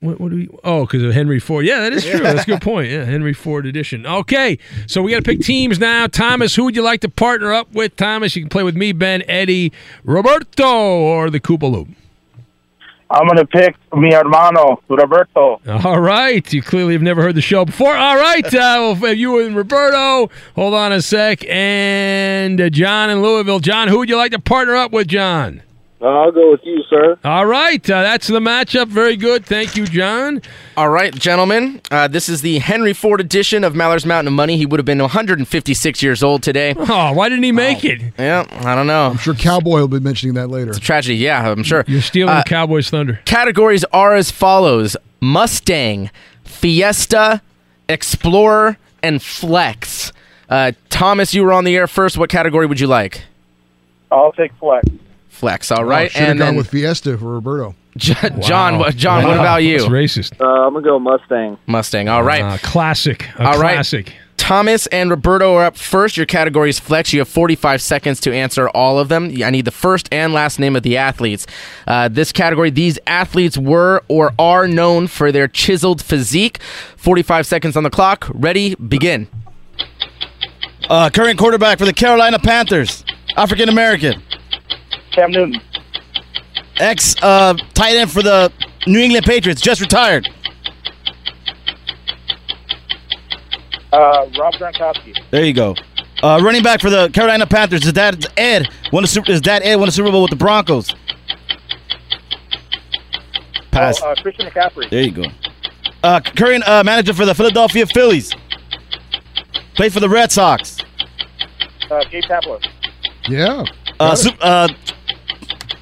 What, what do we? Oh, because of Henry Ford. Yeah, that is true. That's a good point. Yeah, Henry Ford edition. Okay, so we got to pick teams now. Thomas, who would you like to partner up with? Thomas, you can play with me, Ben, Eddie, Roberto, or the Koopa Loop. I'm going to pick mi hermano, Roberto. All right, you clearly have never heard the show before. All right, uh, well, you and Roberto. Hold on a sec, and uh, John in Louisville. John, who would you like to partner up with, John? I'll go with you, sir. All right, uh, that's the matchup. Very good. Thank you, John. All right, gentlemen. Uh, this is the Henry Ford edition of Maller's Mountain of Money. He would have been 156 years old today. Oh, why didn't he make it? Yeah, I don't know. I'm sure Cowboy will be mentioning that later. It's a tragedy. Yeah, I'm sure. You're stealing Uh, Cowboys thunder. Categories are as follows Mustang, Fiesta, Explorer, and Flex. Uh, Thomas, you were on the air first. What category would you like? I'll take flex. Flex, all right. Should have and gone then with Fiesta for Roberto. John, what, John, what about you? That's racist. Uh, I'm going to go Mustang. Mustang, all right. Uh, classic. A All right. classic. Thomas and Roberto are up first. Your category is flex. You have 45 seconds to answer all of them. I need the first and last name of the athletes. Uh, this category, these athletes were or are known for their chiseled physique. 45 seconds on the clock. Ready? Begin. Uh, current quarterback for the Carolina Panthers, African American. Cam Newton. Ex uh, tight end for the New England Patriots, just retired. Uh, Rob Gronkowski. There you go. Uh, running back for the Carolina Panthers. His dad Ed won the Super. His dad Ed won the Super Bowl with the Broncos. Pass. Oh, uh, Christian McCaffrey. There you go. Uh, current uh, manager for the Philadelphia Phillies. Played for the Red Sox. Uh, Gabe Kapler. Yeah. Uh, su- uh,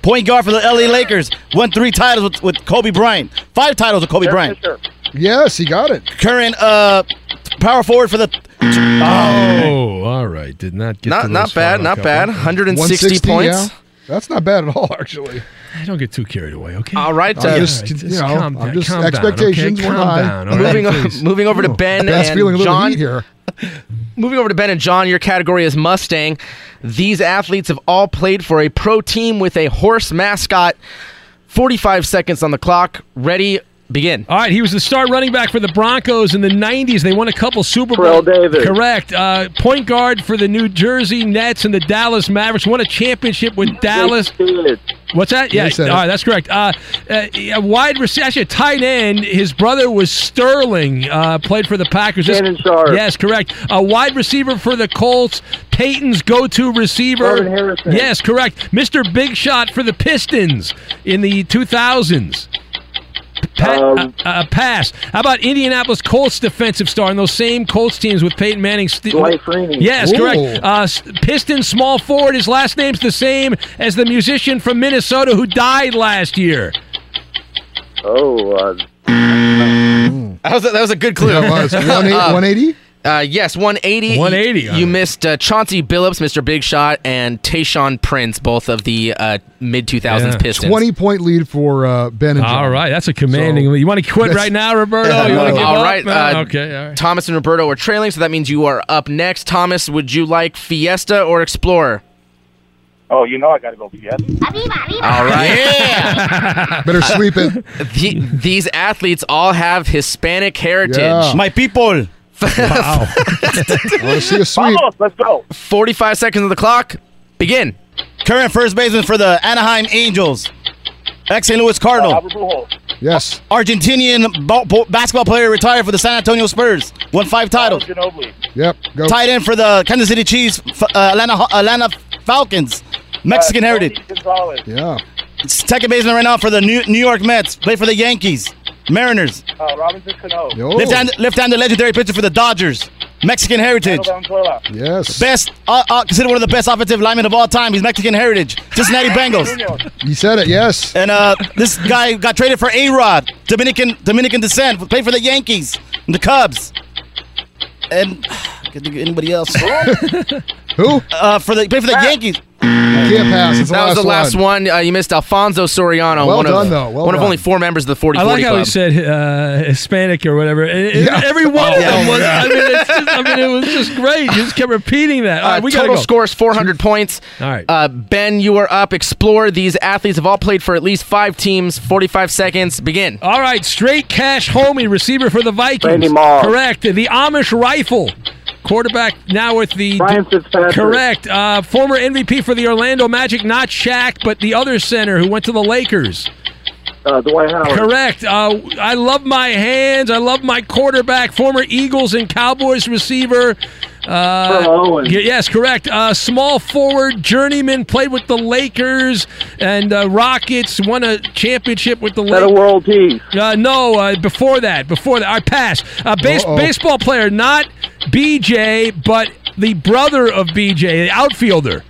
point guard for the LA Lakers. Won three titles with, with Kobe Bryant. Five titles with Kobe Bryant. Yes, he got it. Current uh, power forward for the. Oh, all right. Did not get Not not bad, not couple. bad. 160 160, points. yeah. That's not bad at all, actually. I don't get too carried away, okay? All right, I'm uh, just, you know, calm I'm down, just calm down, expectations okay? were Calm high. down, all right, moving, o- moving over to Ben Ben's and feeling a little John. heat here. Moving over to Ben and John, your category is Mustang. These athletes have all played for a pro team with a horse mascot. 45 seconds on the clock. Ready, begin. All right, he was the star running back for the Broncos in the 90s. They won a couple Super Terrell Bowl. Davis. Correct. Uh, point guard for the New Jersey Nets and the Dallas Mavericks. Won a championship with Dallas. What's that? Yeah, Yeah, he said all it. right, that's correct. Uh, uh, a wide receiver, actually a tight end. His brother was Sterling. Uh, played for the Packers. Shannon Sharpe. Yes, correct. A wide receiver for the Colts. Peyton's go-to receiver. Marvin Harrison. Yes, correct. Mr. Big Shot for the Pistons in the 2000s. Pa- Um, uh, uh, pass. How about Indianapolis Colts defensive star in those same Colts teams with Peyton Manning? St- Dwight Freeney. Yes, Ooh. correct. Uh, s- Piston small forward. His last name's the same as the musician from Minnesota who died last year. Oh, uh, That was a, that was a good clue. That was 180. Uh, 180? Yes, 180. 180, You, you missed uh, Chauncey Billups, Mr. Big Shot, and Tayshaun Prince, both of the uh, mid 2000s Yeah. Pistons. 20 point lead for uh, Ben and John. All right, that's a commanding. So- you want to quit right now, Roberto? Yeah, you want to no. give All up? right, Uh, uh, okay, all right. Thomas and Roberto are trailing, so that means you are up next. Thomas, would you like Fiesta or Explorer? Oh, you know I gotta go Fiesta. All right. Better sleep it. The- these athletes all have Hispanic heritage. Yeah. My people. Wow. I want to see a sweep. Vamos, let's go. 45 seconds of the clock. Begin. Current first baseman for the Anaheim Angels. Ex St. Louis Cardinal. Albert Pujols. Yes. Argentinian ba- bo- basketball player retired for the San Antonio Spurs. Won five titles. Ginobili. Yep. Go. Tight end for the Kansas City Chiefs, f- uh, Atlanta, Atlanta Falcons. Mexican Uh, heritage. Tony Gonzalez. Yeah. Second baseman right now for the New, New York Mets. Played for the Yankees. Mariners. Uh, Robinson Cano. Yo. Left-handed, left-handed legendary pitcher for the Dodgers. Mexican heritage. Yes. Best, uh, uh, considered one of the best offensive linemen of all time. He's Mexican heritage. Cincinnati Bengals. Munoz. You said it. Yes. And uh, this guy got traded for A Rod, Dominican Dominican descent, played for the Yankees and the Cubs. And can think of anybody else? Who? uh, for the played for the Yankees. Can't pass. It's the That was last the last one. Uh, you missed Alfonso Soriano, Well one done, of though. Well one of only four members of the 40 I like how club. he said uh, Hispanic or whatever. It- it- Yeah. Every one of Oh, them was. I mean, it's just, I mean, it was just great. You just kept repeating that. All Uh, we gotta total go. score is 400 points. All right. Uh, ben, you are up. Explore. These athletes have all played for at least five teams. 45 seconds. Begin. All right, straight cash homie, receiver for the Vikings. Randy Moss. Correct. The Amish rifle. Quarterback now with the. Brian Fitzpatrick. Correct. Uh, former MVP for the Orlando Magic, not Shaq, but the other center who went to the Lakers. Uh, Dwight Howard. Correct. Uh, I love my hands. I love my quarterback. Former Eagles and Cowboys receiver. Uh, Owens. y- yes, correct. Uh, small forward, journeyman, played with the Lakers and uh, Rockets. Won a championship with the Set a Lakers. world peace. Uh, no, uh, before that. Before that, I passed. Uh, base, Uh-oh. baseball player, not BJ, but the brother of BJ, the outfielder.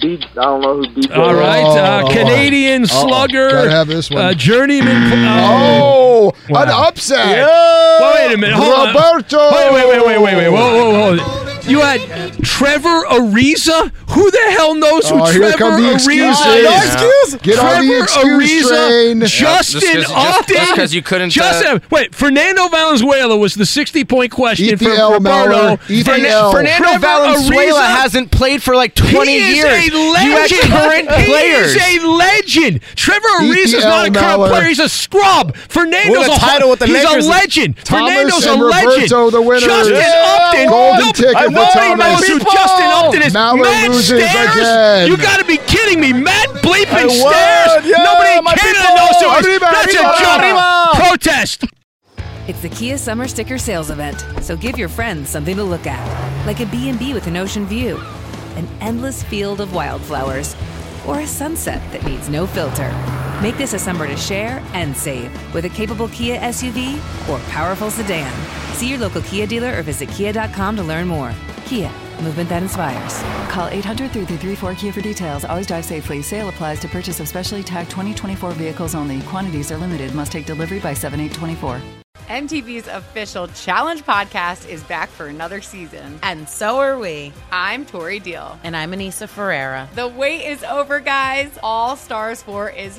B, I don't know who B. All right, uh, Oh. Canadian Uh-oh. slugger. Gotta have this one. Uh, journeyman. pl- Oh, Wow. an upset. Well, wait a minute. Hold on. Roberto. Wait, wait, wait, wait, wait, wait. Whoa, whoa, whoa. You had Trevor Ariza? Who the hell knows who Oh, here Trevor come the Ariza is? No excuse. Get on the Trevor excuse Ariza, train. Yeah, Justin just 'cause- just- Upton. just 'cause you couldn't, Justin, uh, wait, Fernando Valenzuela was the 60 point question Eat for L, Roberto. Maurer. Eat the Fernan- L. Fernando Trevor Valenzuela Ariza- hasn't played for like 20 he years. Is a You had legend. current players. He is a legend. Trevor Ariza is not a current Maurer. player. He's a scrub. Fernando's Won a a title with the he's Lakers. a legend. Thomas Fernando's and a legend. Roberto, the winners. Justin Yeah. Upton. Golden Nobody ticket for knows Thomas. who Justin Upton is. Maurer Matt loses Stairs? again. You got to be kidding me. Matt bleeping I. Stairs. Yeah, Nobody in my Canada people. knows who. Arriba, That's arriba, a joke. arriba. Protest. It's the Kia Summer Sticker Sales Event, so give your friends something to look at, like a B&B with an ocean view, an endless field of wildflowers, or a sunset that needs no filter. Make this a summer to share and save with a capable Kia SUV or powerful sedan. See your local Kia dealer or visit kia.com to learn more. Kia, Movement that inspires. Call 800 333 4KIA for details. Always drive safely. Sale applies to purchase of specially tagged 2024 vehicles only. Quantities are limited. Must take delivery by 7824. MTV's official Challenge podcast is back for another season. And so are we. I'm Tori Deal. And I'm Aneesa Ferreira. The wait is over, guys. All Stars 4 is